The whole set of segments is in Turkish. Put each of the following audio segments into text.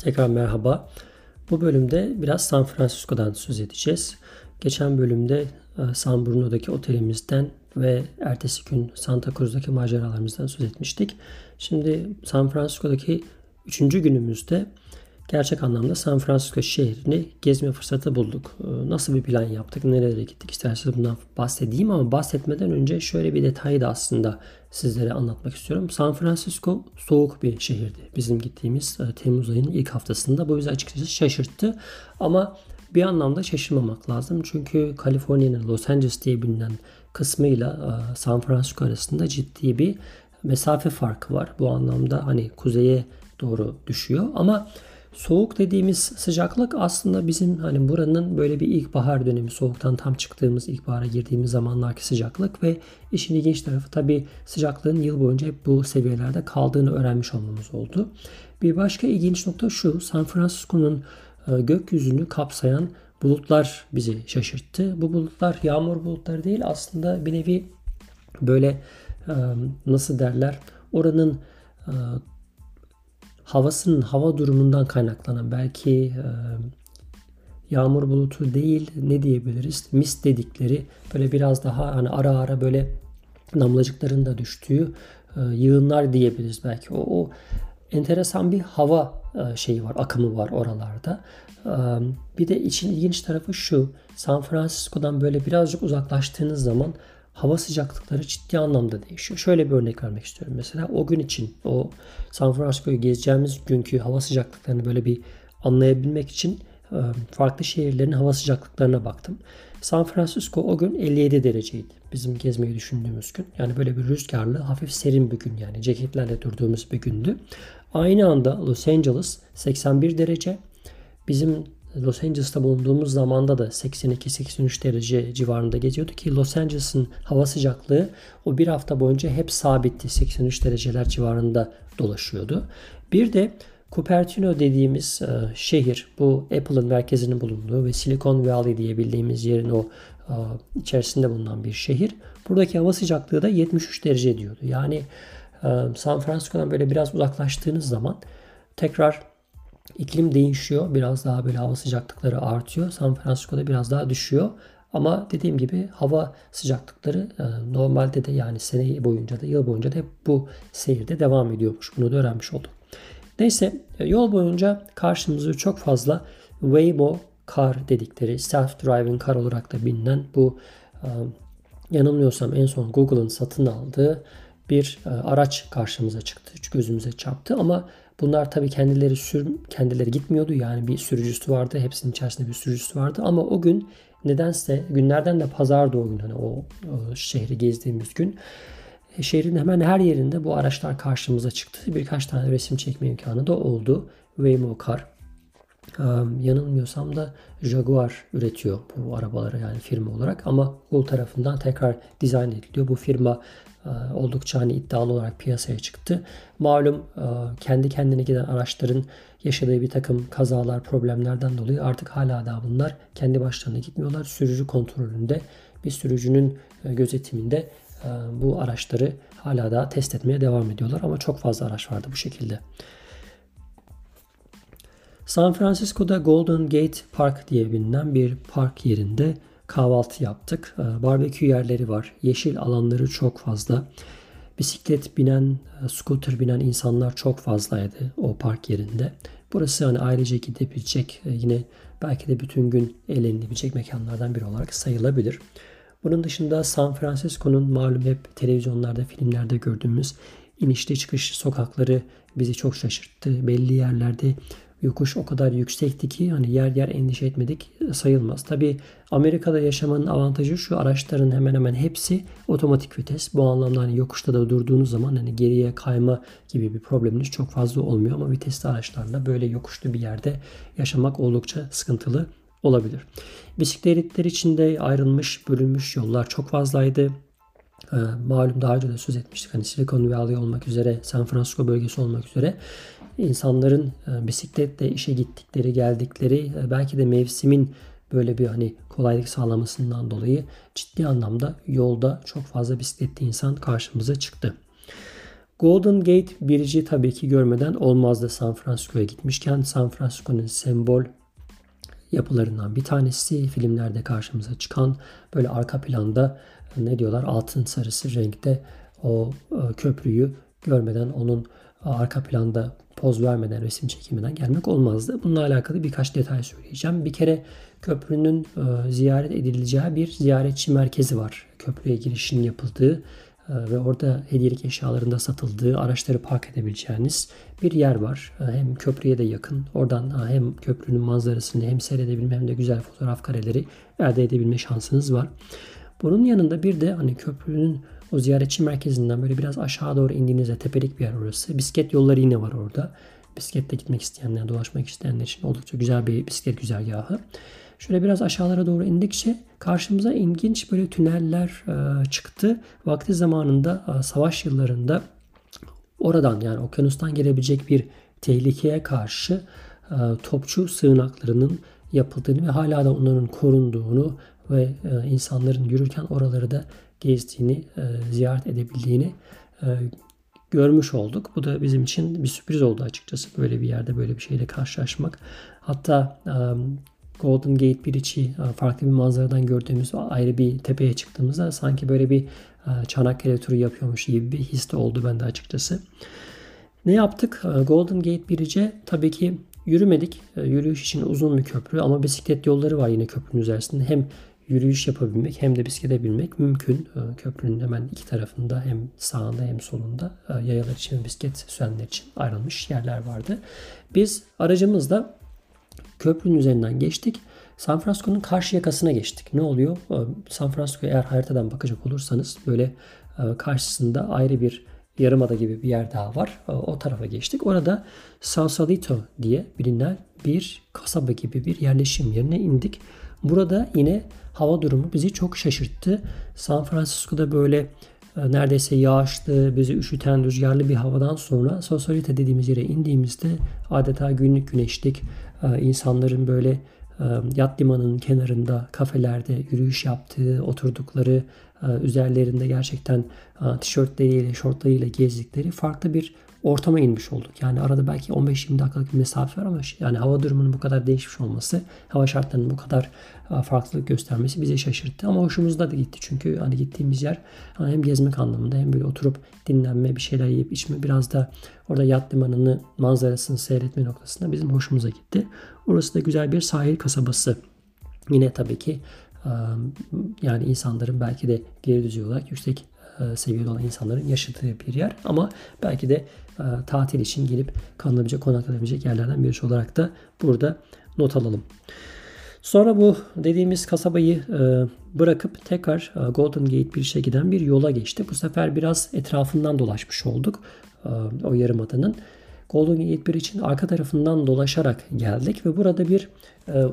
Tekrar merhaba. Bu bölümde biraz San Francisco'dan söz edeceğiz. Geçen bölümde e, San Bruno'daki otelimizden ve ertesi gün Santa Cruz'daki maceralarımızdan söz etmiştik. Şimdi San Francisco'daki üçüncü günümüzde gerçek anlamda San Francisco şehrini gezme fırsatı bulduk. Ee, nasıl bir plan yaptık, nerelere gittik isterseniz bundan bahsedeyim ama bahsetmeden önce şöyle bir detayı da aslında sizlere anlatmak istiyorum. San Francisco soğuk bir şehirdi. Bizim gittiğimiz e, Temmuz ayının ilk haftasında. Bu bizi açıkçası şaşırttı. Ama bir anlamda şaşırmamak lazım. Çünkü Kaliforniya'nın Los Angeles diye bilinen kısmıyla e, San Francisco arasında ciddi bir mesafe farkı var. Bu anlamda hani kuzeye doğru düşüyor. Ama Soğuk dediğimiz sıcaklık aslında bizim hani buranın böyle bir ilkbahar dönemi soğuktan tam çıktığımız ilkbahara girdiğimiz zamanlarki sıcaklık ve işin ilginç tarafı tabi sıcaklığın yıl boyunca hep bu seviyelerde kaldığını öğrenmiş olmamız oldu. Bir başka ilginç nokta şu San Francisco'nun e, gökyüzünü kapsayan bulutlar bizi şaşırttı. Bu bulutlar yağmur bulutları değil aslında bir nevi böyle e, nasıl derler oranın e, havasının hava durumundan kaynaklanan belki e, yağmur bulutu değil ne diyebiliriz mist dedikleri böyle biraz daha hani ara ara böyle damlacıkların da düştüğü e, yığınlar diyebiliriz belki. O, o enteresan bir hava e, şeyi var, akımı var oralarda. E, bir de için ilginç tarafı şu. San Francisco'dan böyle birazcık uzaklaştığınız zaman hava sıcaklıkları ciddi anlamda değişiyor. Şöyle bir örnek vermek istiyorum. Mesela o gün için o San Francisco'yu gezeceğimiz günkü hava sıcaklıklarını böyle bir anlayabilmek için farklı şehirlerin hava sıcaklıklarına baktım. San Francisco o gün 57 dereceydi. Bizim gezmeyi düşündüğümüz gün. Yani böyle bir rüzgarlı, hafif serin bir gün yani ceketlerle durduğumuz bir gündü. Aynı anda Los Angeles 81 derece. Bizim Los Angeles'ta bulunduğumuz zamanda da 82-83 derece civarında geziyordu ki Los Angeles'ın hava sıcaklığı o bir hafta boyunca hep sabitti. 83 dereceler civarında dolaşıyordu. Bir de Cupertino dediğimiz e, şehir bu Apple'ın merkezinin bulunduğu ve Silicon Valley diye bildiğimiz yerin o e, içerisinde bulunan bir şehir. Buradaki hava sıcaklığı da 73 derece diyordu. Yani e, San Francisco'dan böyle biraz uzaklaştığınız zaman tekrar İklim değişiyor. Biraz daha böyle hava sıcaklıkları artıyor. San Francisco'da biraz daha düşüyor. Ama dediğim gibi hava sıcaklıkları e, normalde de yani sene boyunca da yıl boyunca da hep bu seyirde devam ediyormuş. Bunu da öğrenmiş olduk. Neyse e, yol boyunca karşımıza çok fazla Waymo car dedikleri self-driving car olarak da bilinen bu e, yanılmıyorsam en son Google'ın satın aldığı bir araç karşımıza çıktı. Gözümüze çarptı ama Bunlar tabii kendileri sür kendileri gitmiyordu. Yani bir sürücüsü vardı. Hepsinin içerisinde bir sürücüsü vardı. Ama o gün nedense günlerden de pazardı o gün hani o, o şehri gezdiğimiz gün. E, şehrin hemen her yerinde bu araçlar karşımıza çıktı. Birkaç tane resim çekme imkanı da oldu. Waymo Car. Yanılmıyorsam da Jaguar üretiyor bu arabaları yani firma olarak ama Google tarafından tekrar dizayn ediliyor. Bu firma e, oldukça hani iddialı olarak piyasaya çıktı. Malum e, kendi kendine giden araçların yaşadığı bir takım kazalar, problemlerden dolayı artık hala daha bunlar kendi başlarına gitmiyorlar. Sürücü kontrolünde bir sürücünün e, gözetiminde bu araçları hala daha test etmeye devam ediyorlar ama çok fazla araç vardı bu şekilde. San Francisco'da Golden Gate Park diye bilinen bir park yerinde kahvaltı yaptık. Ee, barbekü yerleri var. Yeşil alanları çok fazla. Bisiklet binen, e, scooter binen insanlar çok fazlaydı o park yerinde. Burası hani ailece gidebilecek e, yine belki de bütün gün eğlenilebilecek mekanlardan biri olarak sayılabilir. Bunun dışında San Francisco'nun malum hep televizyonlarda, filmlerde gördüğümüz inişli çıkışlı sokakları bizi çok şaşırttı. Belli yerlerde yokuş o kadar yüksekti ki hani yer yer endişe etmedik sayılmaz. Tabi Amerika'da yaşamanın avantajı şu araçların hemen hemen hepsi otomatik vites. Bu anlamda hani yokuşta da durduğunuz zaman hani geriye kayma gibi bir probleminiz çok fazla olmuyor ama vitesli araçlarla böyle yokuşlu bir yerde yaşamak oldukça sıkıntılı olabilir. Bisikletler için de ayrılmış, bölünmüş yollar çok fazlaydı. Ee, malum daha önce de söz etmiştik. Hani Silicon Valley olmak üzere, San Francisco bölgesi olmak üzere insanların e, bisikletle işe gittikleri, geldikleri e, belki de mevsimin böyle bir hani kolaylık sağlamasından dolayı ciddi anlamda yolda çok fazla bisikletli insan karşımıza çıktı. Golden Gate Bridge'i tabii ki görmeden olmazdı San Francisco'ya gitmişken. San Francisco'nun sembol yapılarından bir tanesi. Filmlerde karşımıza çıkan böyle arka planda ne diyorlar altın sarısı renkte o e, köprüyü görmeden onun arka planda poz vermeden resim çekiminden gelmek olmazdı. Bununla alakalı birkaç detay söyleyeceğim. Bir kere köprünün e, ziyaret edileceği bir ziyaretçi merkezi var. Köprüye girişin yapıldığı e, ve orada hediyelik eşyalarında satıldığı araçları park edebileceğiniz bir yer var. Hem köprüye de yakın. Oradan hem köprünün manzarasını hem seyredebilme hem de güzel fotoğraf kareleri elde edebilme şansınız var. Bunun yanında bir de hani köprünün o ziyaretçi merkezinden böyle biraz aşağı doğru indiğinizde tepelik bir yer orası. Bisiklet yolları yine var orada. Bisikletle gitmek isteyenler, dolaşmak isteyenler için oldukça güzel bir bisiklet güzergahı. Şöyle biraz aşağılara doğru indikçe karşımıza ilginç böyle tüneller e, çıktı. Vakti zamanında e, savaş yıllarında oradan yani okyanustan gelebilecek bir tehlikeye karşı e, topçu sığınaklarının yapıldığını ve hala da onların korunduğunu ve insanların yürürken oraları da gezdiğini, ziyaret edebildiğini görmüş olduk. Bu da bizim için bir sürpriz oldu açıkçası böyle bir yerde böyle bir şeyle karşılaşmak. Hatta Golden Gate Bridge'i e, farklı bir manzaradan gördüğümüz ayrı bir tepeye çıktığımızda sanki böyle bir e, Çanakkale turu yapıyormuş gibi bir his de oldu bende açıkçası. Ne yaptık? E, Golden Gate Bridge'e tabii ki yürümedik. Yürüyüş için uzun bir köprü ama bisiklet yolları var yine köprünün üzerinde. Hem yürüyüş yapabilmek hem de bisiklete binmek mümkün. Köprünün hemen iki tarafında hem sağında hem solunda yayalar için ve bisiklet sürenler için ayrılmış yerler vardı. Biz aracımızla Köprünün üzerinden geçtik. San Francisco'nun karşı yakasına geçtik. Ne oluyor? Ee, San Francisco eğer haritadan bakacak olursanız böyle e, karşısında ayrı bir yarımada gibi bir yer daha var. Ee, o tarafa geçtik. Orada Sausalito diye bilinen bir kasaba gibi bir yerleşim yerine indik. Burada yine hava durumu bizi çok şaşırttı. San Francisco'da böyle e, neredeyse yağışlı, bizi üşüten, rüzgarlı bir havadan sonra Sausalito dediğimiz yere indiğimizde adeta günlük güneşlik, e, insanların böyle e, yat limanının kenarında kafelerde yürüyüş yaptığı, oturdukları, üzerlerinde gerçekten tişörtleriyle, şortlarıyla gezdikleri farklı bir ortama inmiş olduk. Yani arada belki 15-20 dakikalık bir mesafe var ama yani hava durumunun bu kadar değişmiş olması, hava şartlarının bu kadar farklılık göstermesi bizi şaşırttı. Ama hoşumuzda da gitti çünkü hani gittiğimiz yer hani hem gezmek anlamında hem böyle oturup dinlenme, bir şeyler yiyip içme, biraz da orada yat limanını, manzarasını seyretme noktasında bizim hoşumuza gitti. Orası da güzel bir sahil kasabası. Yine tabii ki yani insanların belki de geri düzey olarak yüksek seviyede olan insanların yaşadığı bir yer ama belki de tatil için gelip kalınabilecek, konaklanabilecek yerlerden birisi olarak da burada not alalım. Sonra bu dediğimiz kasabayı e, bırakıp tekrar e, Golden Gate işe giden bir yola geçti. Bu sefer biraz etrafından dolaşmış olduk e, o yarımadanın. Golden Gate bir için arka tarafından dolaşarak geldik ve burada bir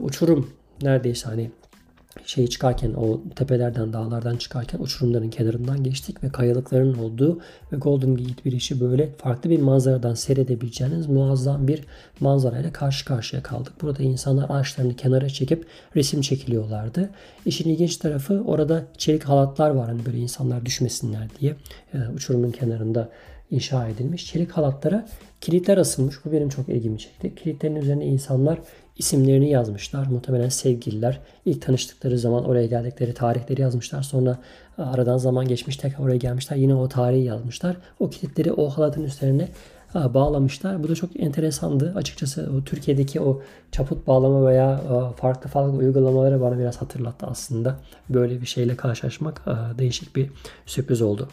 uçurum neredeyse hani şeyi çıkarken o tepelerden dağlardan çıkarken uçurumların kenarından geçtik ve kayalıkların olduğu ve Golden Gate işi böyle farklı bir manzaradan seyredebileceğiniz muazzam bir manzarayla karşı karşıya kaldık. Burada insanlar ağaçlarını kenara çekip resim çekiliyorlardı. İşin ilginç tarafı orada çelik halatlar var hani böyle insanlar düşmesinler diye e, uçurumun kenarında inşa edilmiş. Çelik halatlara kilitler asılmış. Bu benim çok ilgimi çekti. Kilitlerin üzerine insanlar isimlerini yazmışlar. Muhtemelen sevgililer. ilk tanıştıkları zaman oraya geldikleri tarihleri yazmışlar. Sonra e, aradan zaman geçmiş tekrar oraya gelmişler. Yine o tarihi yazmışlar. O kilitleri o halatın üzerine e, bağlamışlar. Bu da çok enteresandı. Açıkçası o Türkiye'deki o çaput bağlama veya e, farklı farklı uygulamaları bana biraz hatırlattı aslında. Böyle bir şeyle karşılaşmak değişik bir sürpriz oldu.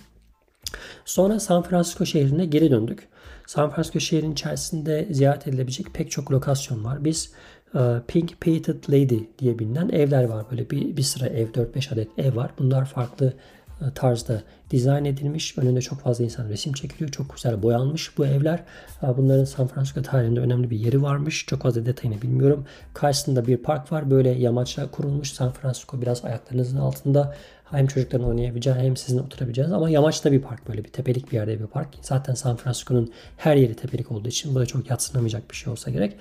Sonra San Francisco şehrine geri döndük. San Francisco şehrin içerisinde ziyaret edilebilecek pek çok lokasyon var. Biz e, Pink Painted Lady diye bilinen evler var. Böyle bir, bir sıra ev, 4-5 adet ev var. Bunlar farklı e, tarzda dizayn edilmiş. Önünde çok fazla insan resim çekiliyor. Çok güzel boyanmış bu evler. E, bunların San Francisco tarihinde önemli bir yeri varmış. Çok fazla detayını bilmiyorum. Karşısında bir park var. Böyle yamaçla kurulmuş San Francisco biraz ayaklarınızın altında Hem çocukların oynayabileceği hem sizin oturabileceğiniz ama yamaçta bir park böyle bir tepelik bir yerde bir park. Zaten San Francisco'nun her yeri tepelik olduğu için bu da çok yatsınamayacak bir şey olsa gerek.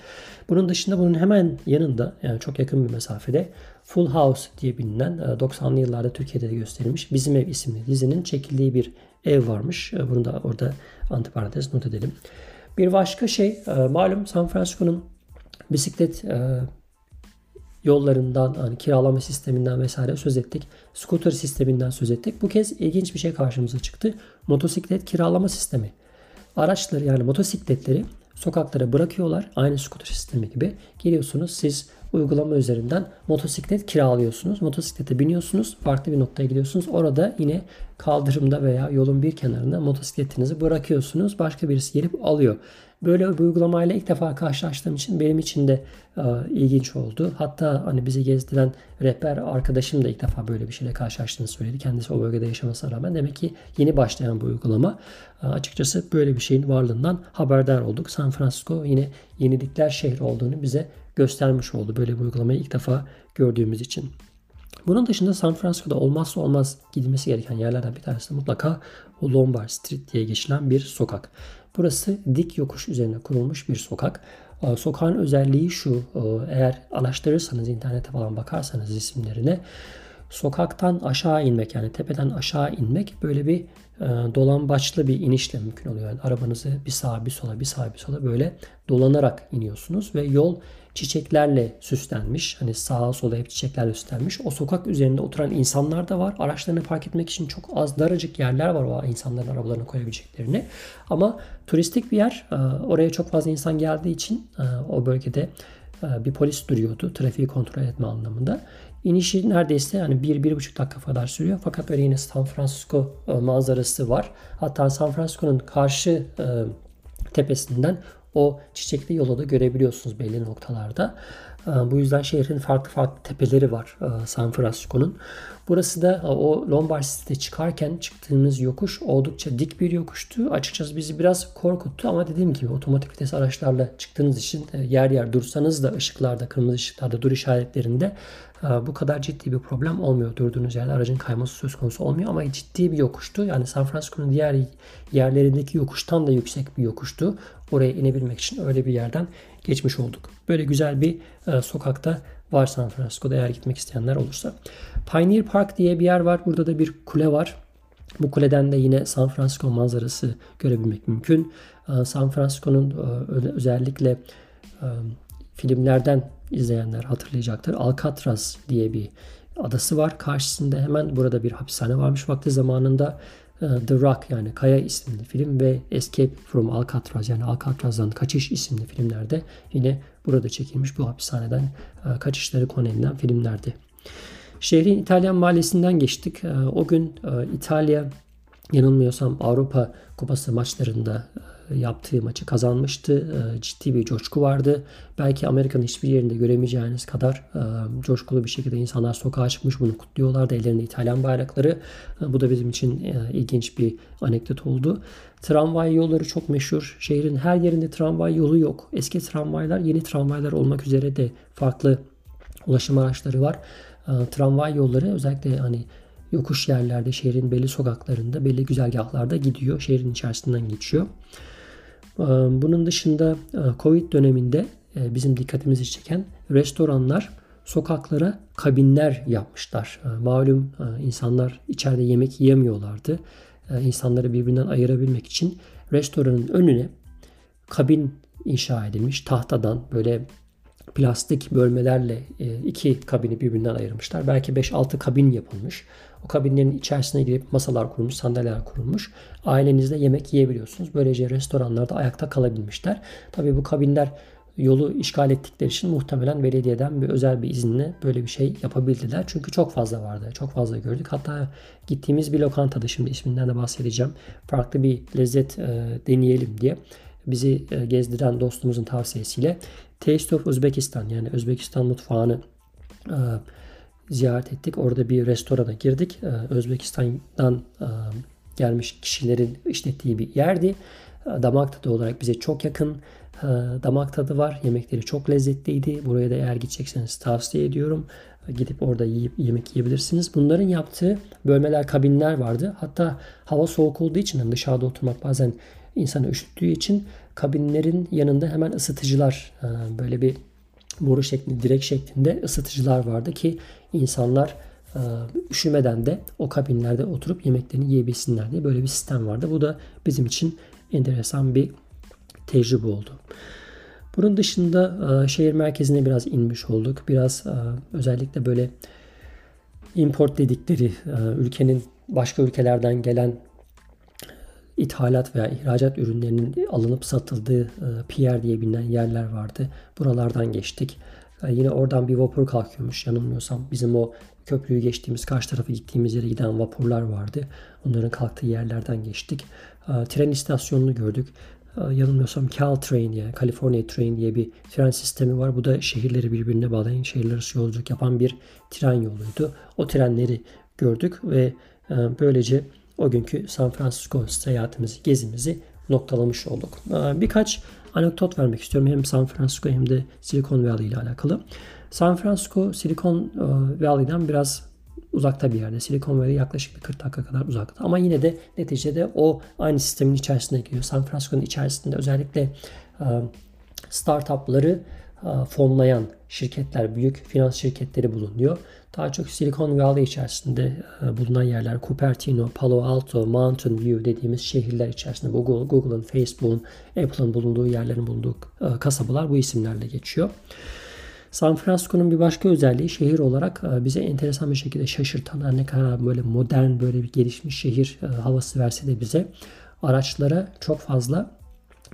Bunun dışında bunun hemen yanında yani çok yakın bir mesafede Full House diye bilinen 90'lı yıllarda Türkiye'de de gösterilmiş Bizim Ev isimli dizinin çekildiği bir ev varmış. Bunu da orada antiparantez not edelim. Bir başka şey malum San Francisco'nun bisiklet yollarından, hani kiralama sisteminden vesaire söz ettik. Scooter sisteminden söz ettik. Bu kez ilginç bir şey karşımıza çıktı. Motosiklet kiralama sistemi. Araçları yani motosikletleri sokaklara bırakıyorlar. Aynı scooter sistemi gibi. Geliyorsunuz siz uygulama üzerinden motosiklet kiralıyorsunuz. Motosiklete biniyorsunuz. Farklı bir noktaya gidiyorsunuz. Orada yine kaldırımda veya yolun bir kenarında motosikletinizi bırakıyorsunuz. Başka birisi gelip alıyor. Böyle bir uygulamayla ilk defa karşılaştığım için benim için de e, ilginç oldu. Hatta hani bizi gezdiren rehber arkadaşım da ilk defa böyle bir şeyle karşılaştığını söyledi. Kendisi o bölgede yaşamasına rağmen demek ki yeni başlayan bu uygulama. E, açıkçası böyle bir şeyin varlığından haberdar olduk. San Francisco yine yenilikler şehri olduğunu bize göstermiş oldu. Böyle bir uygulamayı ilk defa gördüğümüz için. Bunun dışında San Francisco'da olmazsa olmaz gidilmesi gereken yerlerden bir tanesi de mutlaka Lombard Street diye geçilen bir sokak. Burası dik yokuş üzerine kurulmuş bir sokak. Ee, sokağın özelliği şu, e, eğer araştırırsanız, internete falan bakarsanız isimlerine, sokaktan aşağı inmek yani tepeden aşağı inmek böyle bir e, dolambaçlı bir inişle mümkün oluyor. Yani arabanızı bir sağa bir sola bir sağa bir sola böyle dolanarak iniyorsunuz ve yol çiçeklerle süslenmiş. Hani sağa sola hep çiçeklerle süslenmiş. O sokak üzerinde oturan insanlar da var. Araçlarını park etmek için çok az daracık yerler var o insanların arabalarını koyabileceklerini. Ama turistik bir yer. E, oraya çok fazla insan geldiği için e, o bölgede e, bir polis duruyordu. Trafiği kontrol etme anlamında. İnişi neredeyse yani 1-1,5 dakika kadar sürüyor. Fakat böyle yine San Francisco manzarası var. Hatta San Francisco'nun karşı tepesinden o çiçekli yolu da görebiliyorsunuz belli noktalarda. Ee, bu yüzden şehrin farklı farklı tepeleri var e, San Francisco'nun. Burası da o Lombard City'de çıkarken çıktığımız yokuş oldukça dik bir yokuştu. Açıkçası bizi biraz korkuttu ama dediğim gibi otomatik vites araçlarla çıktığınız için e, yer yer dursanız da ışıklarda, kırmızı ışıklarda, dur işaretlerinde bu kadar ciddi bir problem olmuyor. Durduğunuz yerde aracın kayması söz konusu olmuyor ama ciddi bir yokuştu. Yani San Francisco'nun diğer yerlerindeki yokuştan da yüksek bir yokuştu. Oraya inebilmek için öyle bir yerden geçmiş olduk. Böyle güzel bir e, sokakta var San Francisco'da eğer gitmek isteyenler olursa. Pioneer Park diye bir yer var. Burada da bir kule var. Bu kuleden de yine San Francisco manzarası görebilmek mümkün. E, San Francisco'nun e, özellikle e, filmlerden izleyenler hatırlayacaktır. Alcatraz diye bir adası var. Karşısında hemen burada bir hapishane varmış vakti zamanında. E, The Rock yani Kaya isimli film ve Escape from Alcatraz yani Alcatraz'dan Kaçış isimli filmlerde yine burada çekilmiş bu hapishaneden e, kaçışları konu edilen filmlerdi. Şehrin İtalyan mahallesinden geçtik. E, o gün İtalya yanılmıyorsam Avrupa Kupası maçlarında yaptığı maçı kazanmıştı. Ee, ciddi bir coşku vardı. Belki Amerika'nın hiçbir yerinde göremeyeceğiniz kadar e, coşkulu bir şekilde insanlar sokağa çıkmış bunu kutluyorlardı. Ellerinde İtalyan bayrakları. E, bu da bizim için e, ilginç bir anekdot oldu. Tramvay yolları çok meşhur. Şehrin her yerinde tramvay yolu yok. Eski tramvaylar yeni tramvaylar olmak üzere de farklı ulaşım araçları var. Tramvay yolları özellikle hani yokuş yerlerde, şehrin belli sokaklarında, belli güzergahlarda gidiyor. Şehrin içerisinden geçiyor. Bunun dışında Covid döneminde bizim dikkatimizi çeken restoranlar sokaklara kabinler yapmışlar. Malum insanlar içeride yemek yiyemiyorlardı. İnsanları birbirinden ayırabilmek için restoranın önüne kabin inşa edilmiş tahtadan böyle plastik bölmelerle iki kabini birbirinden ayırmışlar. Belki 5-6 kabin yapılmış. O kabinlerin içerisine girip masalar kurulmuş, sandalyeler kurulmuş. Ailenizle yemek yiyebiliyorsunuz. Böylece restoranlarda ayakta kalabilmişler. Tabii bu kabinler yolu işgal ettikleri için muhtemelen belediyeden bir özel bir izinle böyle bir şey yapabildiler. Çünkü çok fazla vardı. Çok fazla gördük. Hatta gittiğimiz bir lokantada şimdi isminden de bahsedeceğim. Farklı bir lezzet e, deneyelim diye bizi e, gezdiren dostumuzun tavsiyesiyle Taste of Uzbekistan yani Özbekistan mutfağını e, ziyaret ettik. Orada bir restorana girdik. Ee, Özbekistan'dan e, gelmiş kişilerin işlettiği bir yerdi. damak tadı olarak bize çok yakın damak tadı var. Yemekleri çok lezzetliydi. Buraya da eğer gidecekseniz tavsiye ediyorum. Gidip orada yiyip yemek yiyebilirsiniz. Bunların yaptığı bölmeler, kabinler vardı. Hatta hava soğuk olduğu için hani dışarıda oturmak bazen insanı üşüttüğü için kabinlerin yanında hemen ısıtıcılar böyle bir boru şeklinde, direk şeklinde ısıtıcılar vardı ki insanlar üşümeden de o kabinlerde oturup yemeklerini yiyebilsinler diye böyle bir sistem vardı. Bu da bizim için enteresan bir tecrübe oldu. Bunun dışında e, şehir merkezine biraz inmiş olduk. Biraz e, özellikle böyle import dedikleri e, ülkenin başka ülkelerden gelen ithalat veya ihracat ürünlerinin alınıp satıldığı pier diye bilinen yerler vardı. Buralardan geçtik. Yine oradan bir vapur kalkıyormuş yanılmıyorsam. Bizim o köprüyü geçtiğimiz karşı tarafa gittiğimiz yere giden vapurlar vardı. Onların kalktığı yerlerden geçtik. Tren istasyonunu gördük. Yanılmıyorsam Caltrain yani California Train diye bir tren sistemi var. Bu da şehirleri birbirine bağlayan, şehirler arası yolculuk yapan bir tren yoluydu. O trenleri gördük ve e, böylece o günkü San Francisco seyahatimizi, gezimizi noktalamış olduk. Ee, birkaç anekdot vermek istiyorum hem San Francisco hem de Silicon Valley ile alakalı. San Francisco Silicon e, Valley'den biraz uzakta bir yerde. Silicon Valley yaklaşık bir 40 dakika kadar uzakta. Ama yine de neticede o aynı sistemin içerisinde giriyor. San Francisco'nun içerisinde özellikle e, startupları fonlayan şirketler, büyük finans şirketleri bulunuyor. Daha çok Silicon Valley içerisinde e, bulunan yerler Cupertino, Palo Alto, Mountain View dediğimiz şehirler içerisinde Google, Google'ın, Facebook'un, Apple'ın bulunduğu yerlerin bulunduğu kasabalar bu isimlerle geçiyor. San Francisco'nun bir başka özelliği şehir olarak e, bize enteresan bir şekilde şaşırtan ne kadar böyle modern böyle bir gelişmiş şehir e, havası verse de bize araçlara çok fazla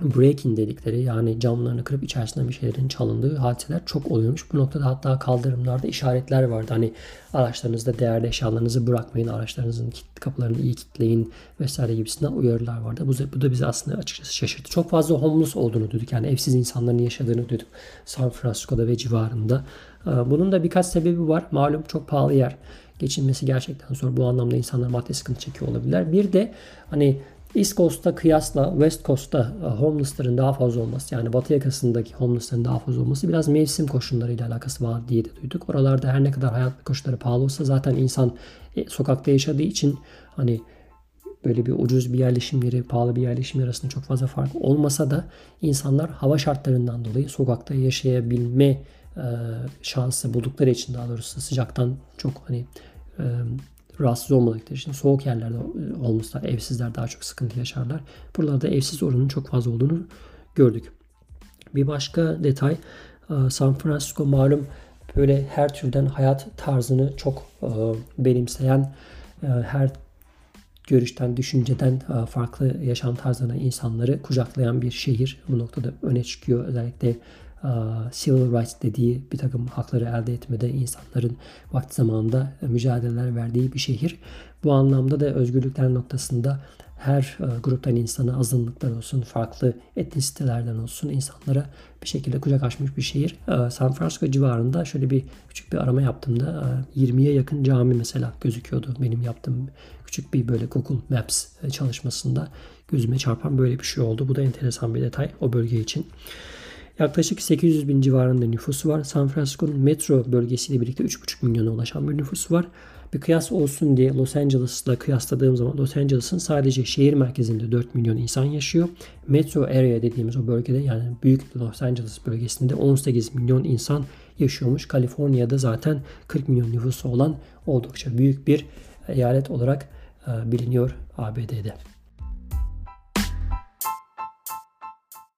break-in dedikleri yani camlarını kırıp içerisinde bir şeylerin çalındığı hadiseler çok oluyormuş. Bu noktada hatta kaldırımlarda işaretler vardı. Hani araçlarınızda değerli eşyalarınızı bırakmayın, araçlarınızın kapılarını iyi kilitleyin vesaire gibisinden uyarılar vardı. Bu, bu da bizi aslında açıkçası şaşırttı. Çok fazla homeless olduğunu duyduk. Yani evsiz insanların yaşadığını duyduk San Francisco'da ve civarında. Ee, bunun da birkaç sebebi var. Malum çok pahalı yer geçinmesi gerçekten zor. Bu anlamda insanlar maddi sıkıntı çekiyor olabilirler. Bir de hani East Coast'ta kıyasla West Coast'ta e, homeless'ların daha fazla olması yani batı yakasındaki homeless'ların daha fazla olması biraz mevsim koşullarıyla alakası var diye de duyduk. Oralarda her ne kadar hayat koşulları pahalı olsa zaten insan e, sokakta yaşadığı için hani böyle bir ucuz bir yerleşim yeri, pahalı bir yerleşim yeri arasında çok fazla fark olmasa da insanlar hava şartlarından dolayı sokakta yaşayabilme e, şansı buldukları için daha doğrusu sıcaktan çok hani rahatsız olmadıkları için soğuk yerlerde e, olmuşlar. Evsizler daha çok sıkıntı yaşarlar. Buralarda evsiz oranının çok fazla olduğunu gördük. Bir başka detay e, San Francisco malum böyle her türden hayat tarzını çok e, benimseyen her görüşten, düşünceden farklı yaşam tarzına insanları kucaklayan bir şehir. Bu noktada öne çıkıyor. Özellikle civil rights dediği bir takım hakları elde etmede insanların vakti zamanında mücadeleler verdiği bir şehir. Bu anlamda da özgürlükler noktasında her gruptan insana azınlıklar olsun, farklı etnisitelerden olsun insanlara bir şekilde kucak açmış bir şehir. San Francisco civarında şöyle bir küçük bir arama yaptığımda 20'ye yakın cami mesela gözüküyordu. Benim yaptığım küçük bir böyle Google Maps çalışmasında gözüme çarpan böyle bir şey oldu. Bu da enteresan bir detay o bölge için. Yaklaşık 800 bin civarında nüfusu var. San Francisco'nun metro bölgesiyle birlikte 3,5 milyona ulaşan bir nüfusu var. Bir kıyas olsun diye Los Angeles'la kıyasladığım zaman Los Angeles'ın sadece şehir merkezinde 4 milyon insan yaşıyor. Metro area dediğimiz o bölgede yani büyük Los Angeles bölgesinde 18 milyon insan yaşıyormuş. Kaliforniya'da zaten 40 milyon nüfusu olan oldukça büyük bir eyalet olarak biliniyor ABD'de.